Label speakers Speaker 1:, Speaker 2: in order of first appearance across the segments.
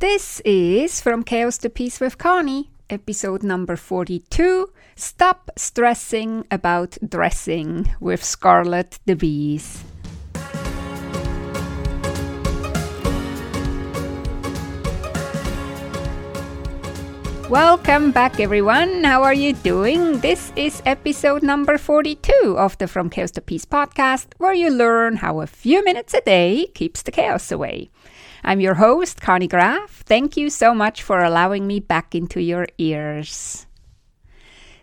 Speaker 1: This is From Chaos to Peace with Connie, episode number 42 Stop Stressing About Dressing with Scarlett DeVries. Welcome back, everyone. How are you doing? This is episode number 42 of the From Chaos to Peace podcast, where you learn how a few minutes a day keeps the chaos away. I'm your host, Connie Graf. Thank you so much for allowing me back into your ears.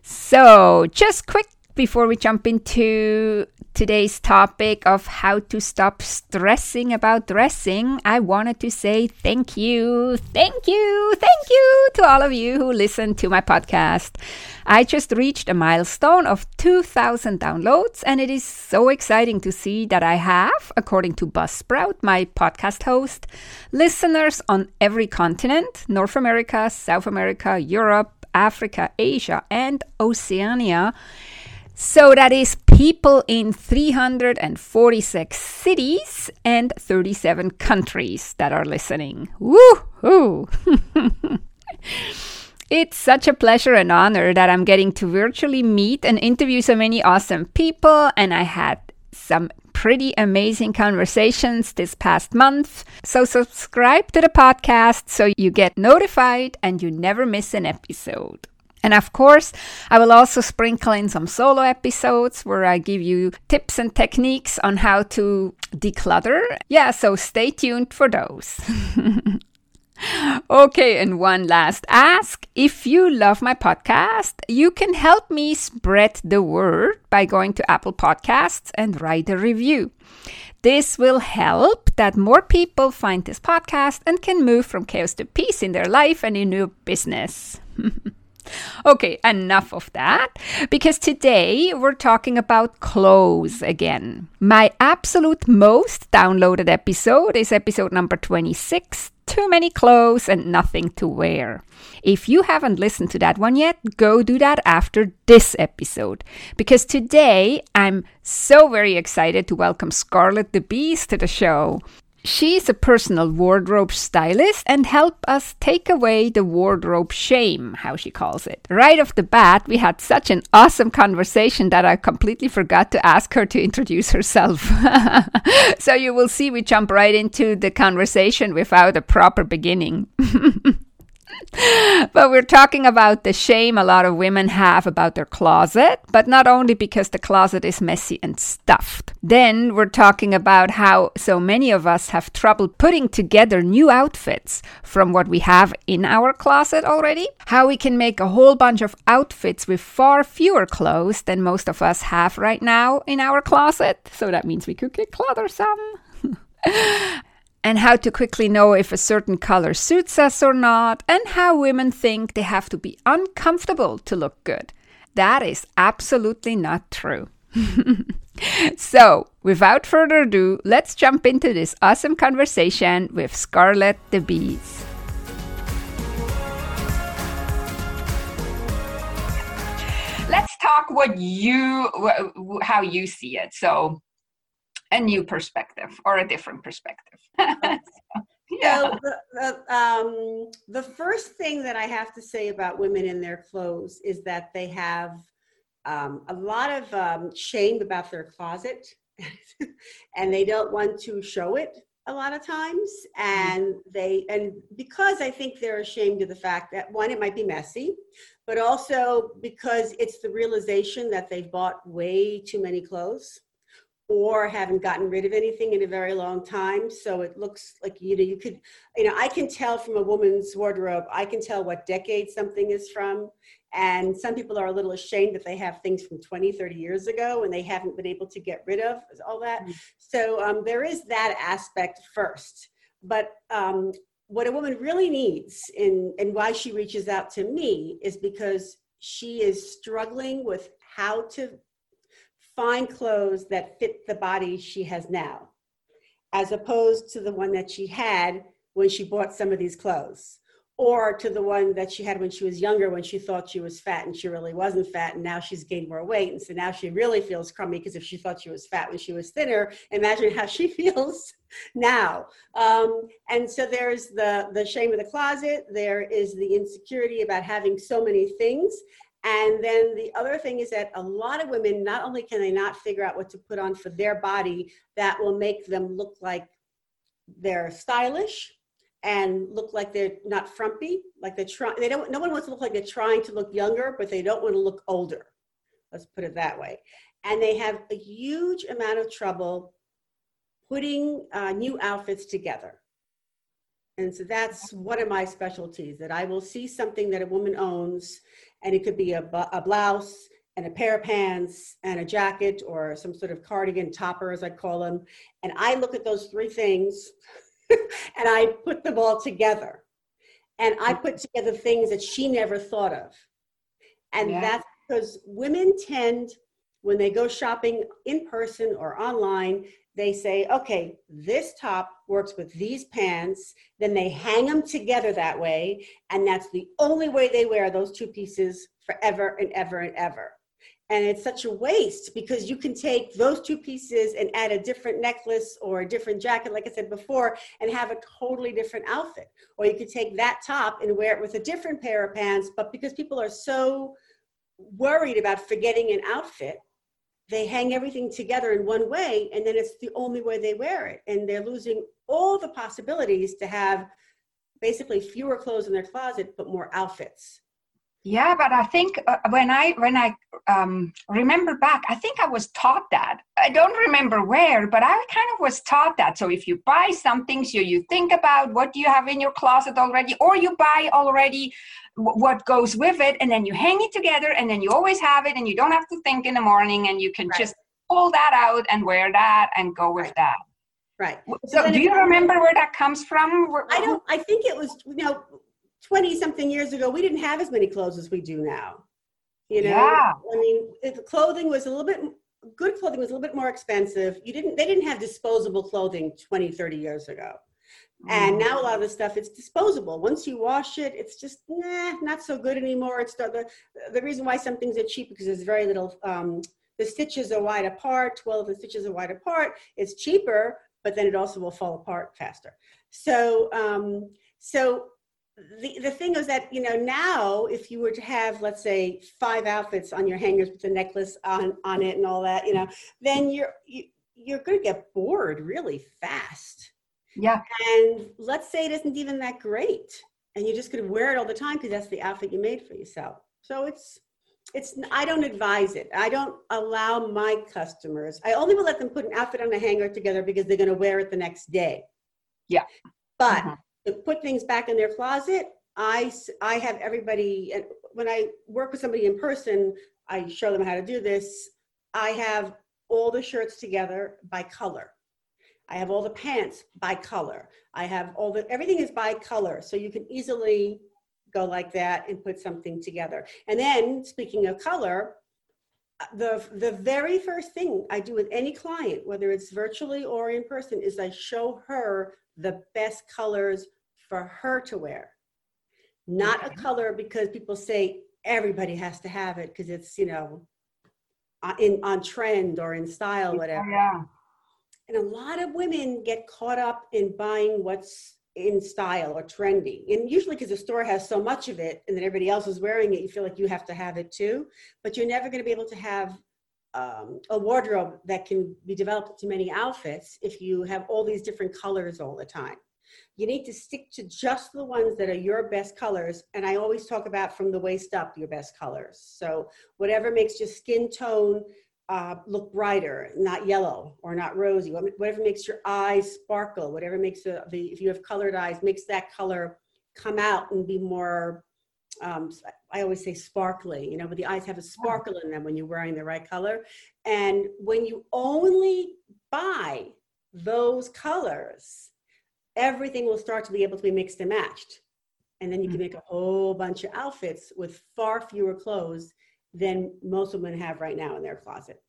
Speaker 1: So, just quick before we jump into today's topic of how to stop stressing about dressing, I wanted to say thank you, thank you, thank you to all of you who listen to my podcast. I just reached a milestone of 2,000 downloads, and it is so exciting to see that I have, according to Buzzsprout, my podcast host, listeners on every continent North America, South America, Europe, Africa, Asia, and Oceania. So that is people in 346 cities and 37 countries that are listening. Woohoo! it's such a pleasure and honor that I'm getting to virtually meet and interview so many awesome people, and I had some pretty amazing conversations this past month. So, subscribe to the podcast so you get notified and you never miss an episode. And of course, I will also sprinkle in some solo episodes where I give you tips and techniques on how to declutter. Yeah, so stay tuned for those. okay, and one last ask. If you love my podcast, you can help me spread the word by going to Apple Podcasts and write a review. This will help that more people find this podcast and can move from chaos to peace in their life and in your business. Okay, enough of that. Because today we're talking about clothes again. My absolute most downloaded episode is episode number 26 Too Many Clothes and Nothing to Wear. If you haven't listened to that one yet, go do that after this episode. Because today I'm so very excited to welcome Scarlett DeVries to the show. She's a personal wardrobe stylist and help us take away the wardrobe shame, how she calls it. Right off the bat, we had such an awesome conversation that I completely forgot to ask her to introduce herself. so you will see we jump right into the conversation without a proper beginning. but we're talking about the shame a lot of women have about their closet, but not only because the closet is messy and stuffed. Then we're talking about how so many of us have trouble putting together new outfits from what we have in our closet already, how we can make a whole bunch of outfits with far fewer clothes than most of us have right now in our closet. So that means we could get some. and how to quickly know if a certain color suits us or not, and how women think they have to be uncomfortable to look good. That is absolutely not true. so, without further ado, let's jump into this awesome conversation with Scarlett DeVries. Let's talk what you how you see it. So, a new perspective or a different perspective.
Speaker 2: yeah. So the, the, um, the first thing that I have to say about women in their clothes is that they have um, a lot of um, shame about their closet and they don't want to show it a lot of times and they and because i think they're ashamed of the fact that one it might be messy but also because it's the realization that they've bought way too many clothes or haven't gotten rid of anything in a very long time. So it looks like you know you could you know I can tell from a woman's wardrobe. I can tell what decade something is from. And some people are a little ashamed that they have things from 20, 30 years ago and they haven't been able to get rid of all that. Mm-hmm. So um, there is that aspect first. But um, what a woman really needs in, and why she reaches out to me is because she is struggling with how to find clothes that fit the body she has now, as opposed to the one that she had when she bought some of these clothes. or to the one that she had when she was younger when she thought she was fat and she really wasn't fat and now she's gained more weight and so now she really feels crummy because if she thought she was fat when she was thinner imagine how she feels now um, and so there's the the shame of the closet there is the insecurity about having so many things and then the other thing is that a lot of women not only can they not figure out what to put on for their body that will make them look like they're stylish and look like they're not frumpy, like they're trying. They don't. No one wants to look like they're trying to look younger, but they don't want to look older. Let's put it that way. And they have a huge amount of trouble putting uh, new outfits together. And so that's one of my specialties that I will see something that a woman owns, and it could be a, a blouse and a pair of pants and a jacket or some sort of cardigan topper, as I call them. And I look at those three things and I put them all together. And I mm-hmm. put together things that she never thought of. And yeah. that's because women tend, when they go shopping in person or online, they say, okay, this top works with these pants. Then they hang them together that way. And that's the only way they wear those two pieces forever and ever and ever and it's such a waste because you can take those two pieces and add a different necklace or a different jacket like i said before and have a totally different outfit or you could take that top and wear it with a different pair of pants but because people are so worried about forgetting an outfit they hang everything together in one way and then it's the only way they wear it. And they're losing all the possibilities to have basically fewer clothes in their closet but more outfits
Speaker 3: yeah, but I think uh, when I when I um, remember back, I think I was taught that. I don't remember where, but I kind of was taught that. So if you buy something, so you think about what do you have in your closet already, or you buy already w- what goes with it, and then you hang it together, and then you always have it, and you don't have to think in the morning, and you can right. just pull that out and wear that and go with
Speaker 2: right.
Speaker 3: that.
Speaker 2: Right.
Speaker 3: So, so do you remember where that comes from?
Speaker 2: I don't. I think it was. You know 20 something years ago, we didn't have as many clothes as we do now. You know, yeah. I mean, clothing was a little bit good clothing was a little bit more expensive. You didn't they didn't have disposable clothing 20, 30 years ago. And now a lot of the stuff it's disposable. Once you wash it, it's just nah, not so good anymore. It's the the, reason why some things are cheap because there's very little um, the stitches are wide apart. Well, if the stitches are wide apart, it's cheaper, but then it also will fall apart faster. So um, so the, the thing is that you know now if you were to have let's say five outfits on your hangers with the necklace on on it and all that you know then you're you, you're going to get bored really fast.
Speaker 3: Yeah.
Speaker 2: And let's say it isn't even that great and you're just going to wear it all the time because that's the outfit you made for yourself. So it's it's i don't advise it. I don't allow my customers i only will let them put an outfit on a hanger together because they're going to wear it the next day.
Speaker 3: Yeah.
Speaker 2: But mm-hmm put things back in their closet, I, I have everybody, when I work with somebody in person, I show them how to do this. I have all the shirts together by color. I have all the pants by color. I have all the, everything is by color. So you can easily go like that and put something together. And then speaking of color, uh, the, the very first thing I do with any client, whether it's virtually or in person, is I show her the best colors for her to wear. Not okay. a color because people say everybody has to have it because it's, you know, uh, in on trend or in style, whatever.
Speaker 3: Yeah.
Speaker 2: And a lot of women get caught up in buying what's in style or trendy. And usually because the store has so much of it and then everybody else is wearing it, you feel like you have to have it too. But you're never going to be able to have um, a wardrobe that can be developed to many outfits if you have all these different colors all the time you need to stick to just the ones that are your best colors. And I always talk about from the waist up, your best colors. So whatever makes your skin tone uh, look brighter, not yellow or not rosy, whatever makes your eyes sparkle, whatever makes the, the if you have colored eyes, makes that color come out and be more um, I always say sparkly, you know, but the eyes have a sparkle in them when you're wearing the right color. And when you only buy those colors, everything will start to be able to be mixed and matched. And then you can mm. make a whole bunch of outfits with far fewer clothes than most women have right now in their closet.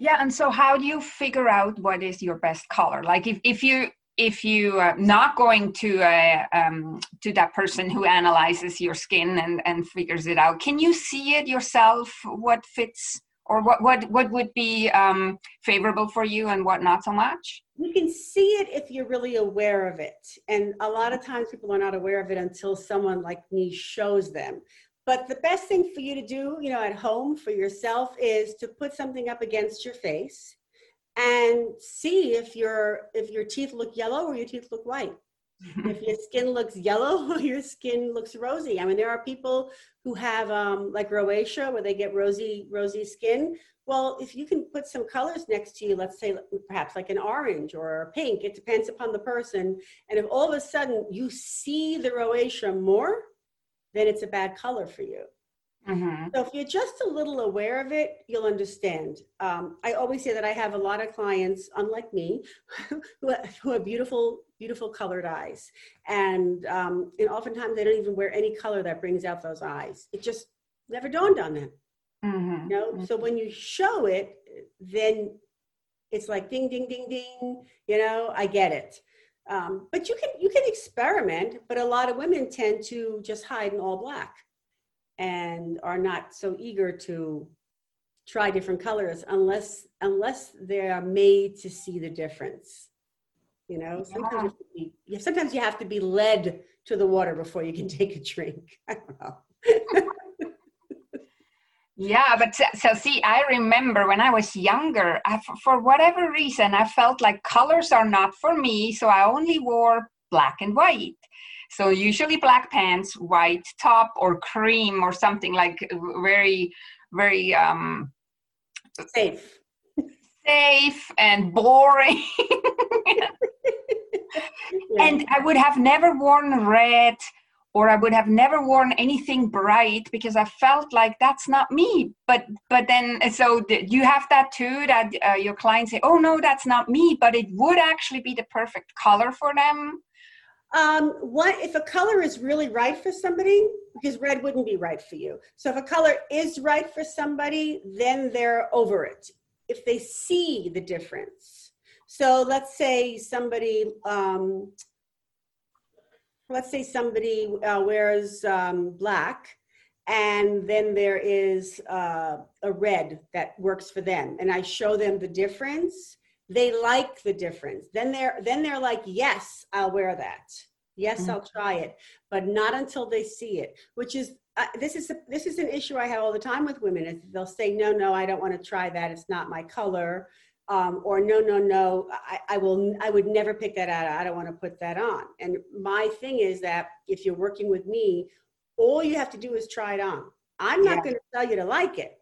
Speaker 3: Yeah, and so how do you figure out what is your best color? Like if, if you if you are not going to a, um, to that person who analyzes your skin and, and figures it out, can you see it yourself? What fits or what what what would be um, favorable for you and what not so much?
Speaker 2: You can see it if you're really aware of it, and a lot of times people are not aware of it until someone like me shows them. But the best thing for you to do, you know, at home for yourself is to put something up against your face and see if your if your teeth look yellow or your teeth look white. If your skin looks yellow your skin looks rosy. I mean there are people who have um, like rosacea where they get rosy rosy skin. Well if you can put some colors next to you let's say perhaps like an orange or a pink it depends upon the person. And if all of a sudden you see the rosacea more then it's a bad color for you Mm-hmm. So if you're just a little aware of it, you'll understand. Um, I always say that I have a lot of clients, unlike me, who, have, who have beautiful, beautiful colored eyes, and um, and oftentimes they don't even wear any color that brings out those eyes. It just never dawned on them. Mm-hmm. You know, mm-hmm. so when you show it, then it's like ding, ding, ding, ding. You know, I get it. Um, but you can you can experiment, but a lot of women tend to just hide in all black and are not so eager to try different colors unless unless they are made to see the difference you know? Sometimes, you, be, sometimes you have to be led to the water before you can take a drink. I don't know.
Speaker 3: Yeah but so, so, see i remember when i was younger I, for whatever reason i felt like colors are not for me so i only wore black and white so usually black pants, white top, or cream, or something like very, very um,
Speaker 2: safe,
Speaker 3: safe and boring. And I would have never worn red or I would have never worn anything bright because I felt like that's not me. But but then so you have that too that uh, your clients say, "Oh no, that's not me," but it would actually be the perfect color for them.
Speaker 2: Um, what if a color is really right for somebody? Because red wouldn't be right for you. So if a color is right for somebody, then they're over it. If they see the difference. So let's say somebody, um, let's say somebody uh, wears um, black and then there is uh, a red that works for them and i show them the difference they like the difference. Then they're then they're like yes i'll wear that. Yes mm-hmm. i'll try it but not until they see it which is uh, this is a, this is an issue i have all the time with women is they'll say no no i don't want to try that. It's not my color um, or no no no I, I will i would never pick that out. I don't want to put that on. And my thing is that if you're working with me all you have to do is try it on. I'm not yeah. going to tell you to like it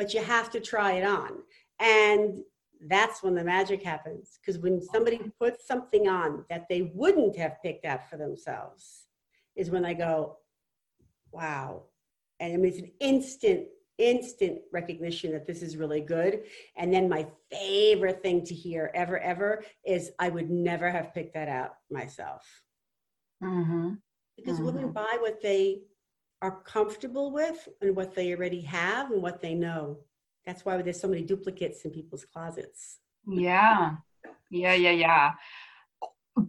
Speaker 2: but you have to try it on. And that's when the magic happens. Because when somebody puts something on that they wouldn't have picked out for themselves, is when I go, wow. And I mean, it's an instant, instant recognition that this is really good. And then my favorite thing to hear ever, ever is I would never have picked that out myself. Mm-hmm. Because mm-hmm. women buy what they are comfortable with and what they already have and what they know. That's why there's so many duplicates in people's closets.
Speaker 3: Yeah. Yeah, yeah, yeah.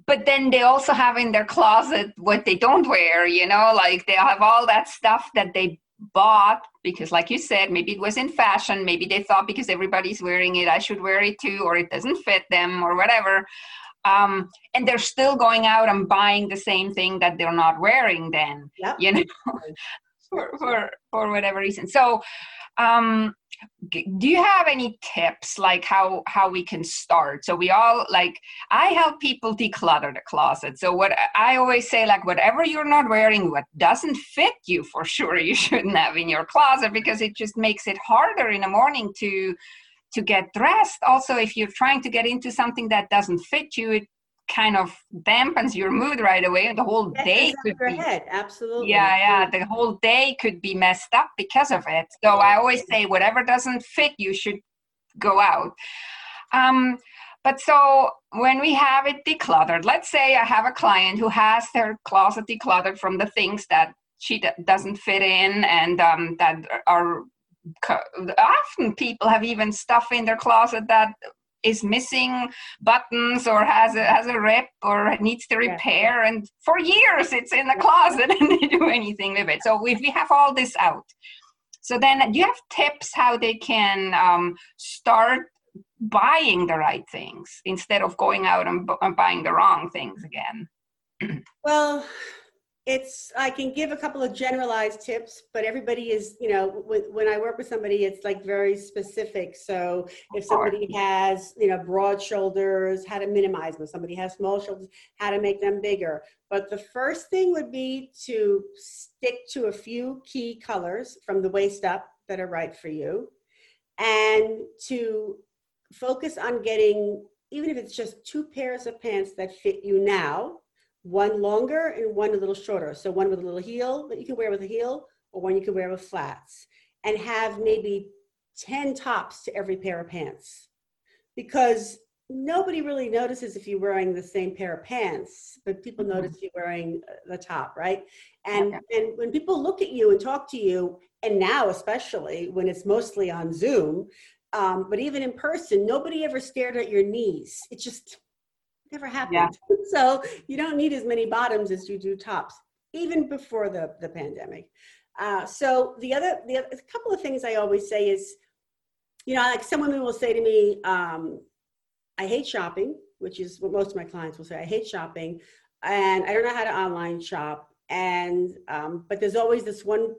Speaker 3: But then they also have in their closet what they don't wear, you know, like they have all that stuff that they bought because like you said maybe it was in fashion maybe they thought because everybody's wearing it i should wear it too or it doesn't fit them or whatever um, and they're still going out and buying the same thing that they're not wearing then yep. you know for, for for whatever reason. So um do you have any tips like how how we can start? So we all like i help people declutter the closet. So what i always say like whatever you're not wearing what doesn't fit you for sure you shouldn't have in your closet because it just makes it harder in the morning to to get dressed. Also if you're trying to get into something that doesn't fit you it kind of dampens your mood right away the whole day could
Speaker 2: be head. absolutely
Speaker 3: yeah yeah the whole day could be messed up because of it so i always say whatever doesn't fit you should go out um, but so when we have it decluttered let's say i have a client who has their closet decluttered from the things that she d- doesn't fit in and um, that are often people have even stuff in their closet that is missing buttons or has a has a rip or needs to repair, yeah. and for years it's in the closet and they do anything with it. So if we have all this out, so then do you have tips how they can um, start buying the right things instead of going out and, b- and buying the wrong things again?
Speaker 2: well, it's i can give a couple of generalized tips but everybody is you know when, when i work with somebody it's like very specific. So if somebody has you know broad shoulders how to minimize them. Somebody has small shoulders how to make them bigger. But the first thing would be to stick to a few key colors from the waist up that are right for you. And to focus on getting even if it's just two pairs of pants that fit you now one longer and one a little shorter. So one with a little heel that you can wear with a heel, or one you can wear with flats, and have maybe 10 tops to every pair of pants. Because nobody really notices if you're wearing the same pair of pants, but people mm-hmm. notice you're wearing uh, the top, right? And okay. and when people look at you and talk to you, and now especially when it's mostly on Zoom, um, but even in person, nobody ever stared at your knees. It just never happened. Yeah. So you don't need as many bottoms as you do tops, even before the, the pandemic. Uh, so the other, the other, a couple of things I always say is, you know, like some women will say to me, um, I hate shopping, which is what most of my clients will say. I hate shopping and I don't know how to online shop. And, um, but there's always this one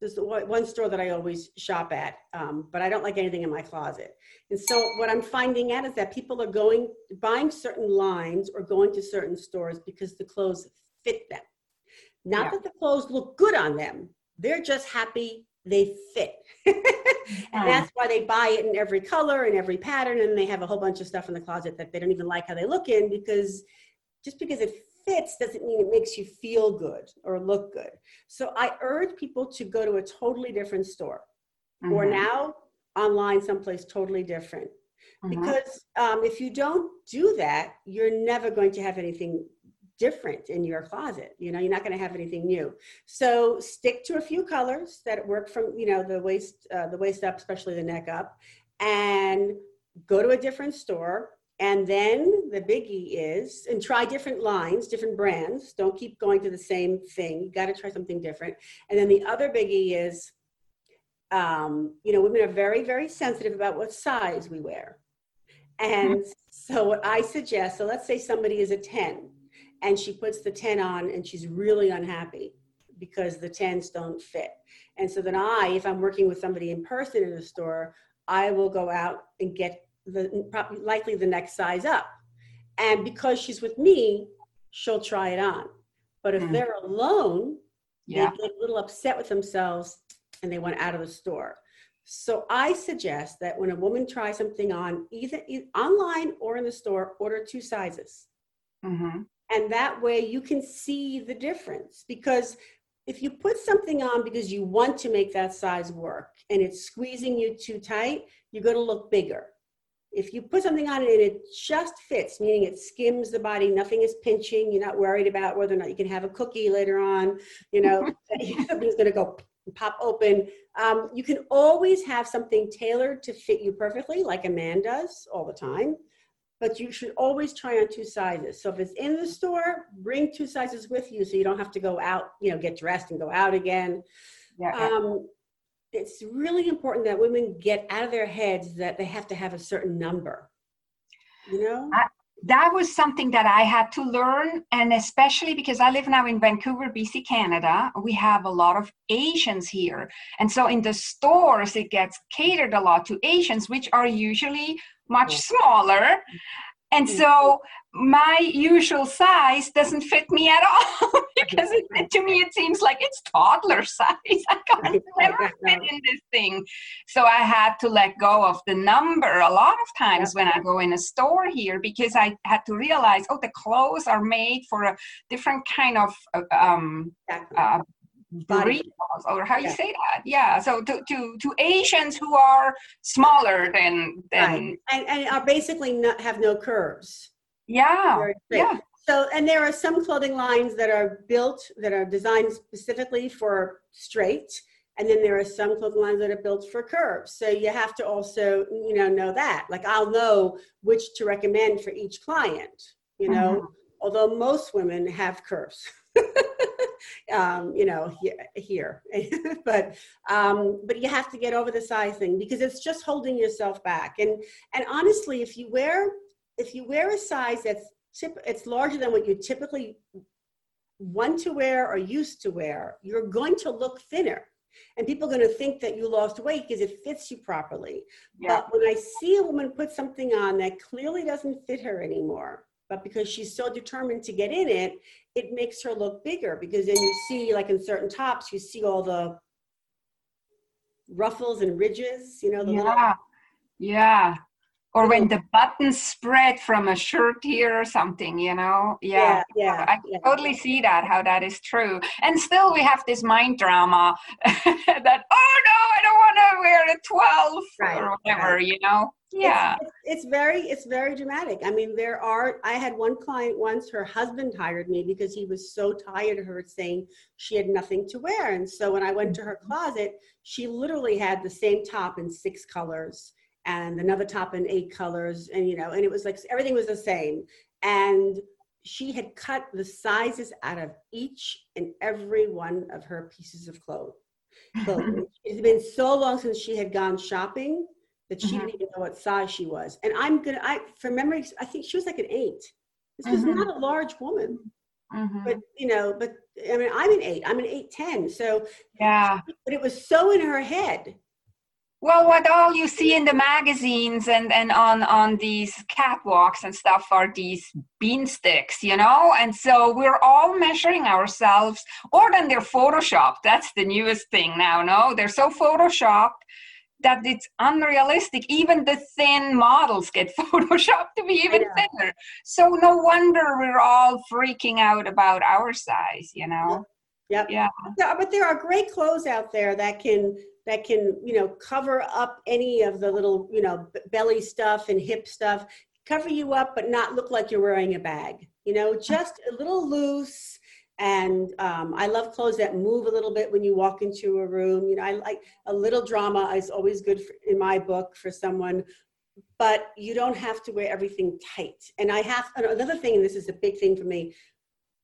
Speaker 2: there's one store that I always shop at, um, but I don't like anything in my closet. And so what I'm finding out is that people are going, buying certain lines or going to certain stores because the clothes fit them. Not yeah. that the clothes look good on them, they're just happy they fit. and that's why they buy it in every color and every pattern, and they have a whole bunch of stuff in the closet that they don't even like how they look in because just because it fits doesn't mean it makes you feel good or look good. So I urge people to go to a totally different store mm-hmm. or now online someplace totally different. Mm-hmm. Because um, if you don't do that, you're never going to have anything different in your closet you know you're not going to have anything new so stick to a few colors that work from you know the waist uh, the waist up especially the neck up and go to a different store and then the biggie is, and try different lines, different brands. Don't keep going to the same thing. You got to try something different. And then the other biggie is, um, you know, women are very, very sensitive about what size we wear. And so what I suggest, so let's say somebody is a 10 and she puts the 10 on and she's really unhappy because the 10s don't fit. And so then I, if I'm working with somebody in person in a store, I will go out and get the probably likely the next size up. And because she's with me, she'll try it on. But if mm. they're alone, yeah. they get a little upset with themselves and they want out of the store. So I suggest that when a woman tries something on, either online or in the store, order two sizes. Mm-hmm. And that way you can see the difference. Because if you put something on because you want to make that size work and it's squeezing you too tight, you're going to look bigger if you put something on it and it just fits, meaning it skims the body, nothing is pinching, you're not worried about whether or not you can have a cookie later on, you know, something's going to go pop open. Um, you can always have something tailored to fit you perfectly, like a man does all the time. But you should always try on two sizes. So if it's in the store, bring two sizes with you so you don't have to go out, you know, get dressed and go out again. Yeah. Um, it's really important that women get out of their heads that they have to have a certain number you know? I,
Speaker 3: that was something that i had to learn and especially because i live now in vancouver bc canada. We have a lot of asians here and so in the stores it gets catered a lot to asians which are usually much smaller and mm. so my usual size doesn't fit me at all because it, to me it seems like it's toddler size. I can't never fit in this thing. So I had to let go of the number a lot of times when I go in a store here because I had to realize, oh, the clothes are made for a different kind of uh, um, uh, burritos or how you say that. Yeah so to, to to asians who are smaller than than right.
Speaker 2: and, and are basically not have no curves.
Speaker 3: Yeah yeah.
Speaker 2: So and there are some clothing lines that are built that are designed specifically for straight and then there are some clothing lines that are built for curves. So you have to also you know know that. Like i'll know which to recommend for each client you know? Mm-hmm. although most women have curves um, you know here, but um, but you have to get over the size thing because it's just holding yourself back and and honestly if you wear if you wear a size that's tip, it's larger than what you typically want to wear or used to wear you're going to look thinner and people are going to think that you lost weight because it fits you properly. Yeah. But when I see a woman put something on that clearly doesn't fit her anymore, but because she's so determined to get in it, it makes her look bigger because then you see, like in certain tops, you see all the ruffles and ridges, you know, the
Speaker 3: yeah.
Speaker 2: Little-
Speaker 3: yeah or when the buttons spread from a shirt here or something you know? Yeah.
Speaker 2: Yeah, yeah
Speaker 3: i
Speaker 2: yeah.
Speaker 3: totally see that how that is true. And still we have this mind drama that oh no i don't want to wear a 12 right, or whatever right. you know? Yeah.
Speaker 2: it's, it's, it's, very it's very dramatic. I mean there are i had one client once her husband hired me because he was so tired of her saying she had nothing to wear. And so when i went to her mm-hmm. closet she literally had the same top in six colors and another top in eight colors and you know and it was like everything was the same and she had cut the sizes out of each and every one of her pieces of clothes it's been so long since she had gone shopping that she mm-hmm. didn't even know what size she was and i'm gonna i from memory i think she was like an eight this was mm-hmm. not a large woman mm-hmm. but you know but i mean i'm an eight i'm an eight ten so
Speaker 3: yeah
Speaker 2: but it was so in her head
Speaker 3: well, what all you see in the magazines and, and on, on these catwalks and stuff are these bean sticks, you know? And so we're all measuring ourselves, or then they're photoshopped. That's the newest thing now, no? They're so photoshopped that it's unrealistic. Even the thin models get photoshopped to be even thinner. So no wonder we're all freaking out about our size, you know?
Speaker 2: Yep. Yeah. yeah. But there are great clothes out there that can that can you know cover up any of the little you know belly stuff and hip stuff cover you up but not look like you're wearing a bag you know just a little loose. And um, i love clothes that move a little bit when you walk into a room you know i like a little drama is always good for, in my book for someone but you don't have to wear everything tight. And i have another thing and this is a big thing for me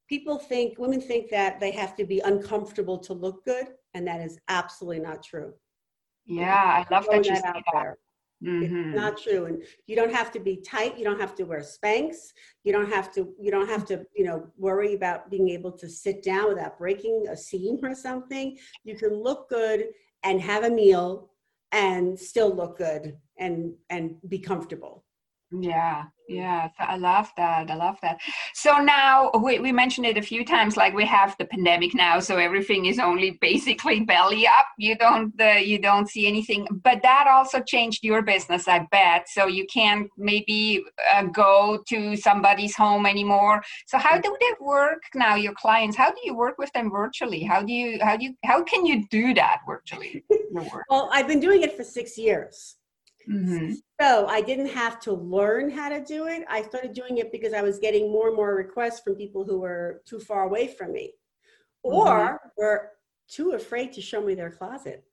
Speaker 2: people think women think that they have to be uncomfortable to look good and that is absolutely not true
Speaker 3: yeah i love that you that out that. there
Speaker 2: Mm-hmm. It's not true. And you don't have to be tight. You don't have to wear Spanx. You don't have to, you don't have to, you know, worry about being able to sit down without breaking a seam or something. You can look good and have a meal and still look good and and be comfortable.
Speaker 3: Yeah, yeah, I love that. I love that. So now we, we mentioned it a few times. Like we have the pandemic now, so everything is only basically belly up. You don't you don't see anything. But that also changed your business, I bet. So you can't maybe uh, go to somebody's home anymore. So how do they work now? Your clients, how do you work with them virtually? How do you how do you how can you do that virtually?
Speaker 2: well, I've been doing it for six years. Mm-hmm. So I didn't have to learn how to do it. I started doing it because I was getting more and more requests from people who were too far away from me or mm-hmm. were too afraid to show me their closet.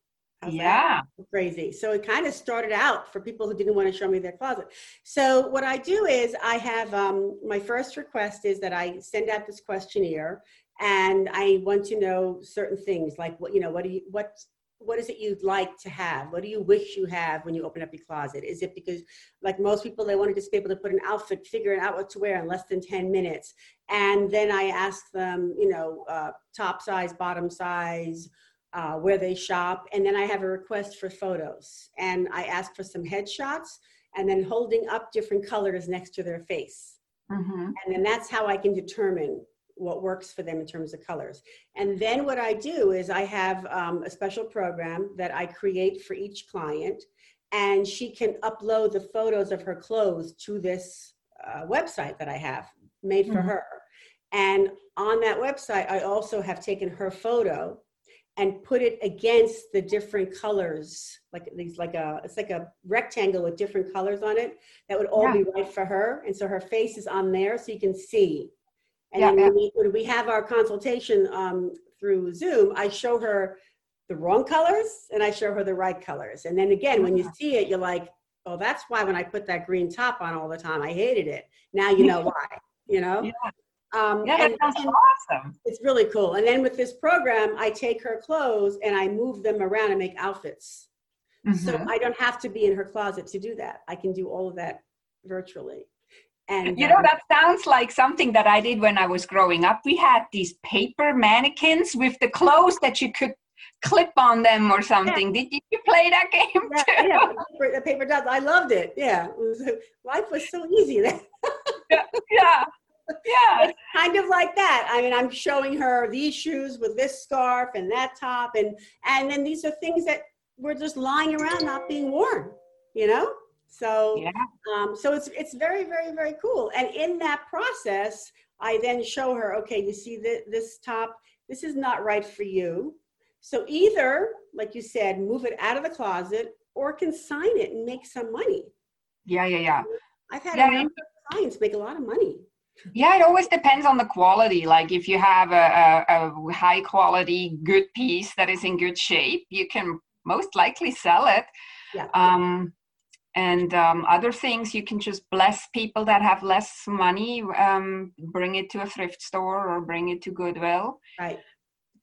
Speaker 3: Yeah.
Speaker 2: Crazy. So it kind of started out for people who didn't want to show me their closet. So what I do is I have um, my first request is that I send out this questionnaire and I want to know certain things like what, you know, what do you, what what is it you'd like to have? What do you wish you have when you open up your closet? Is it because, like most people, they want to just be able to put an outfit, figure out what to wear in less than 10 minutes? And then I ask them, you know, uh, top size, bottom size, uh, where they shop. And then I have a request for photos. And I ask for some headshots and then holding up different colors next to their face. Mm-hmm. And then that's how I can determine what works for them in terms of colors. And then what I do is I have um, a special program that I create for each client, and she can upload the photos of her clothes to this uh, website that I have made for mm-hmm. her. And on that website, I also have taken her photo and put it against the different colors like these like a it's like a rectangle with different colors on it that would all yeah. be right for her and so her face is on there so you can see and yeah, then when, we, when we have our consultation um, through Zoom, I show her the wrong colors and I show her the right colors. And then again, when you see it, you're like, oh, that's why when I put that green top on all the time, I hated it. Now you know why, you know?
Speaker 3: Yeah.
Speaker 2: Um,
Speaker 3: Yeah, that sounds awesome.
Speaker 2: it's really cool. And then with this program, I take her clothes and I move them around and make outfits. So
Speaker 3: Mhm.
Speaker 2: I don't have to be in her closet to do that. I can do all of that virtually. And
Speaker 3: You know,
Speaker 2: um,
Speaker 3: that sounds like something that I did when I was growing up. We had these paper mannequins with the clothes that you could clip on them or something. Did you play that game
Speaker 2: yeah,
Speaker 3: too?
Speaker 2: yeah, paper, the paper dolls. I loved it. Yeah, it was, life was so easy then.
Speaker 3: yeah. Yeah.
Speaker 2: It's kind of like that. I mean, I'm showing her these shoes with this scarf and that top, and and then these are things that were just lying around, not being worn. You know, so
Speaker 3: Yeah.
Speaker 2: um, so it's it's very very very cool. And in that process, I then show her, okay, you see th- this top, this is not right for you. So either, like you said, move it out of the closet or consign it and make some money.
Speaker 3: Yeah, yeah, yeah.
Speaker 2: I've had
Speaker 3: Yeah,
Speaker 2: a number of clients make a lot of money.
Speaker 3: Yeah, it always depends on the quality. Like if you have a, a, a high quality, good piece that is in good shape, you can most likely sell it.
Speaker 2: Yeah.
Speaker 3: Um, and um, other things, you can just bless people that have less money, um, bring it to a thrift store or bring it to Goodwill.
Speaker 2: right.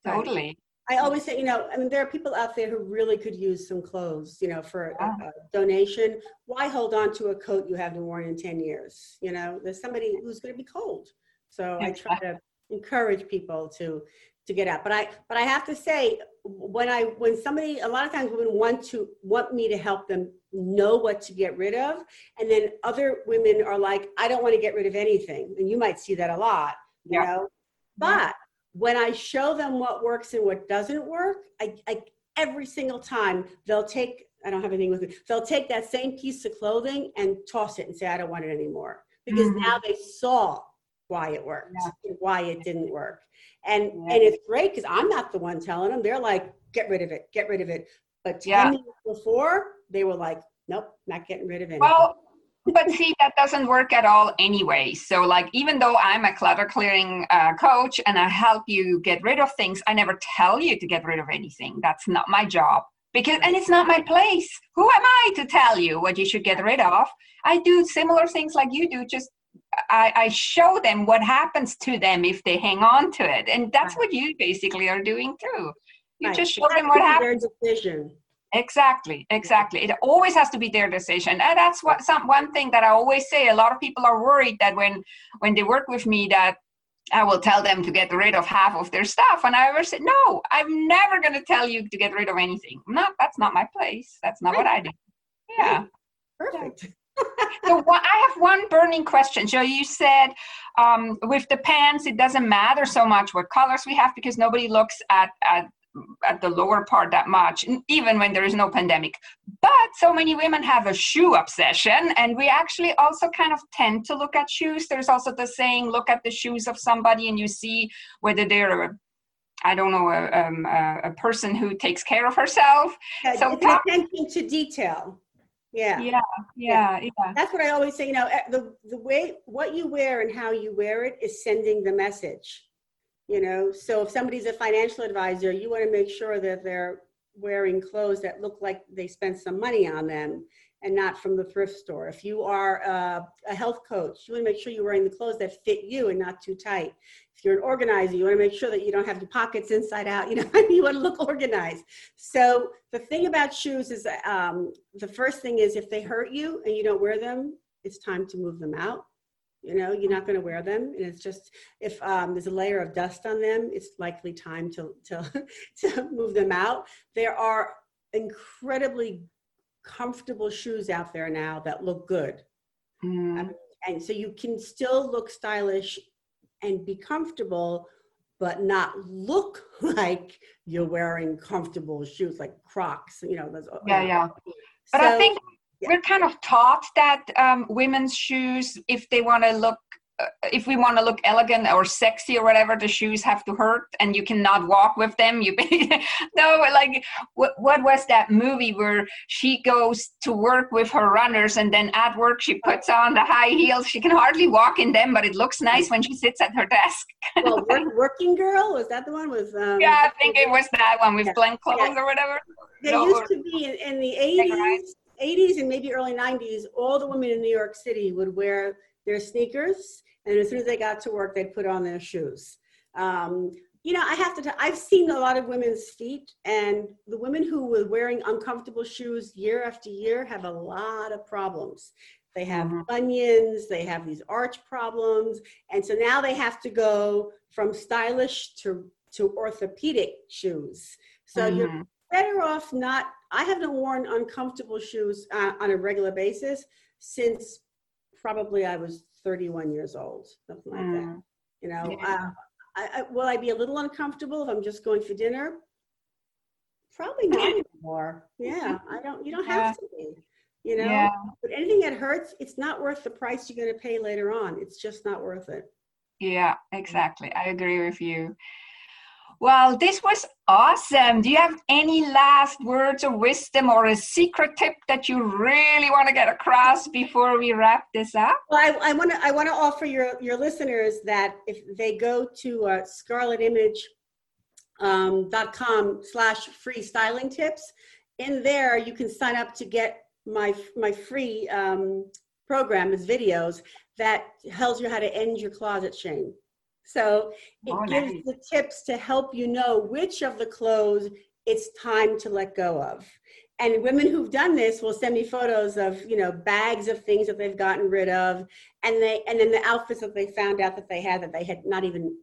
Speaker 2: Right.
Speaker 3: Totally.
Speaker 2: I always say, you know, I mean, there are people out there who really could use some clothes, you know, for a, a donation. Why hold on to a coat you haven't worn in 10 years? You know, there's somebody who's going to be cold. So I try to encourage people to to get out. But I but I have to say when I when somebody a lot of times women want to want me to help them know what to get rid of and then other women are like I don't want to get rid of anything. And you might see that a lot, you
Speaker 3: Yeah.
Speaker 2: know. But when I show them what works and what doesn't work, I, I every single time they'll take I don't have anything with me. They'll take that same piece of clothing and toss it and say I don't want it anymore because
Speaker 3: Mhm.
Speaker 2: now they saw why it worked
Speaker 3: Yeah.
Speaker 2: why it didn't work. And
Speaker 3: Yeah.
Speaker 2: and it's great because I'm not the one telling them. They're like, get rid of it, get rid of it. But 10
Speaker 3: Yeah.
Speaker 2: before, they were like, nope, not getting rid of it.
Speaker 3: Well, but see, that doesn't work at all anyway. So, like, even though I'm a clutter clearing uh, coach and I help you get rid of things, I never tell you to get rid of anything. That's not my job. Because, and it's not my place. Who am I to tell you what you should get rid of? I do similar things like you do, just I, I show them what happens to them if they hang on to it. And that's
Speaker 2: Right.
Speaker 3: what you basically are doing too. You
Speaker 2: Right.
Speaker 3: just show them what happens.
Speaker 2: Their decision.
Speaker 3: Exactly, exactly. It always has to be their decision, and that's what some one thing that I always say. A lot of people are worried that when when they work with me, that I will tell them to get rid of half of their stuff, and I always say, no, I'm never going to tell you to get rid of anything. Not that's not my place. That's not what I do. Yeah.
Speaker 2: Perfect.
Speaker 3: So wha- I have one burning question. So you said um, with the pants, it doesn't matter so much what colors we have because nobody looks at at at the lower part that much, even when there is no pandemic. But so many women have a shoe obsession, and we actually also kind of tend to look at shoes. There's also the saying, look at the shoes of somebody and you see whether they're a I don't know, a, um, a, a person who takes care of herself.
Speaker 2: Yeah,
Speaker 3: So talk-
Speaker 2: attention to detail. Yeah.
Speaker 3: Yeah, yeah, yeah.
Speaker 2: That's what I always say. You know, eh, the the way what you wear and how you wear it is sending the message. You know, so if somebody's a financial advisor, you want to make sure that they're wearing clothes that look like they spent some money on them and not from the thrift store. If you are a, a health coach, you want to make sure you're wearing the clothes that fit you and not too tight. If you're an organizer, you want to make sure that you don't have your pockets inside out. You know, you want to look organized. So the thing about shoes is um, the first thing is if they hurt you and you don't wear them, it's time to move them out. You know, you're not going to wear them, and it's just if um, there's a layer of dust on them, it's likely time to to to move them out. There are incredibly comfortable shoes out there now that look good,
Speaker 3: Mm.
Speaker 2: and so you can still look stylish and be comfortable, but not look like you're wearing comfortable shoes like Crocs. You know, those.
Speaker 3: Yeah, yeah. But I think
Speaker 2: yeah.
Speaker 3: we're kind of taught that um, women's shoes, if they want to look if we want to look elegant or sexy or whatever, the shoes have to hurt, and you cannot walk with them. You no, like what what was that movie where she goes to work with her runners, and then at work she puts on the high heels. She can hardly walk in them, but it looks nice when she sits at her desk.
Speaker 2: well, working girl was that the one with? Um,
Speaker 3: yeah, I think it was that one with yeah. blank clothes yeah. or whatever.
Speaker 2: There no, used to be in, in the eighties. 80s and maybe early 90s, all the women in New York City would wear their sneakers, and as soon as they got to work, they'd put on their shoes. Um, you know, I have to. i I've seen a lot of women's feet, and the women who were wearing uncomfortable shoes year after year have a lot of problems. They have mm-hmm. bunions, they have these arch problems, and so now they have to go from stylish to to orthopedic shoes. So mm-hmm. you're better off not. I haven't worn uncomfortable shoes uh, on a regular basis since probably I was 31 years old, something like mm. that. You know, yeah. uh, I, I, will I be a little uncomfortable if I'm just going for dinner? Probably not anymore. Yeah, I don't. You don't have to be. You know, yeah. but anything that hurts, it's not worth the price you're going to pay later on. It's just not worth it.
Speaker 3: Yeah, exactly. I agree with you. Well, this was awesome. Do you have any last words of wisdom or a secret tip that you really want to get across before we wrap this up?
Speaker 2: Well, I want to I want to offer your your listeners that if they go to uh, scarlettimage.com um, tips, in there you can sign up to get my my free um, program as videos that tells you how to end your closet shame. So oh, it oh, gives nice. the tips to help you know which of the clothes it's time to let go of. And women who've done this will send me photos of, you know, bags of things that they've gotten rid of, and they and then the outfits that they found out that they had that they had not even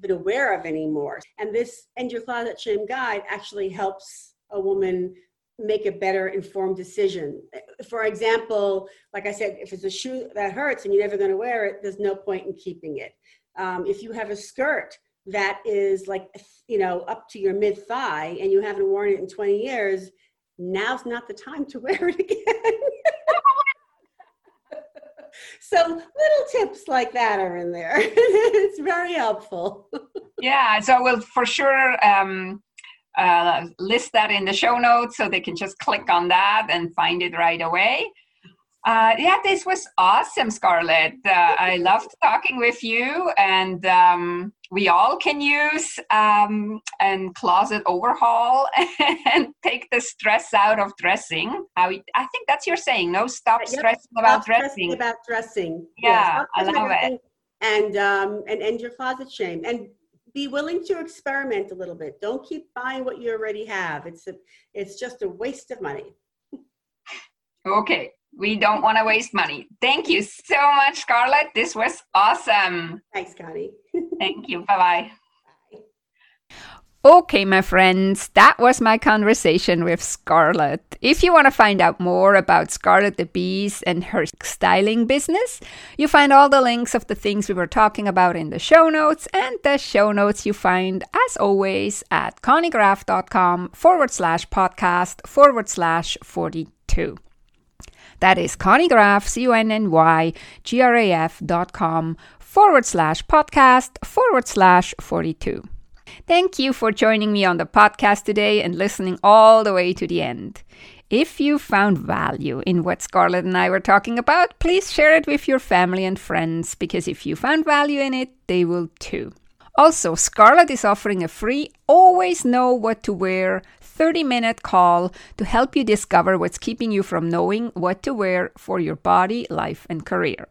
Speaker 2: been aware of anymore. And this End Your Closet Shame guide actually helps a woman make a better informed decision. For example, like I said, if it's a shoe that hurts and you're never going to wear it, there's no point in keeping it. Um, if you have a skirt that is like, you know, up to your mid thigh and you haven't worn it in 20 years, now's not the time to wear it again. so little tips like that are in there. it's very helpful.
Speaker 3: yeah, so we'll for sure um, uh, list that in the show notes so they can just click on that and find it right away. Uh, yeah, this was awesome, Scarlett. Uh, I loved talking with you, and um, we all can use um, and closet overhaul and take the stress out of dressing. I, I think that's your saying. No, stop yep. stressing about stop dressing.
Speaker 2: About dressing.
Speaker 3: Yeah, I love it.
Speaker 2: And um, and end your closet shame and be willing to experiment a little bit. Don't keep buying what you already have. It's a, it's just a waste of money.
Speaker 3: Okay, we don't want to waste money. Thank you so much, Scarlett. This was awesome.
Speaker 2: Thanks, Conny.
Speaker 3: Thank you. Bye bye.
Speaker 1: Okay, my friends, that was my conversation with Scarlett. If you want to find out more about Scarlett DeVries and her styling business, you find all the links of the things we were talking about in the show notes, and the show notes you find, as always, at connygraf.com forward slash podcast forward slash 42. That is Conny Graf, C-O-N-N-Y-G-R-A-F dot com forward slash podcast forward slash 42. Thank you for joining me on the podcast today and listening all the way to the end. If you found value in what Scarlett and I were talking about, please share it with your family and friends because if you found value in it, they will too. Also, Scarlett is offering a free Always Know What to Wear 30 minute call to help you discover what's keeping you from knowing what to wear for your body, life, and career.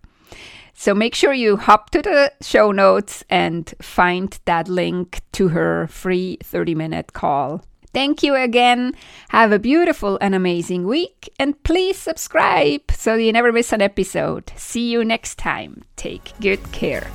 Speaker 1: So make sure you hop to the show notes and find that link to her free 30 minute call. Thank you again. Have a beautiful and amazing week. And please subscribe so you never miss an episode. See you next time. Take good care.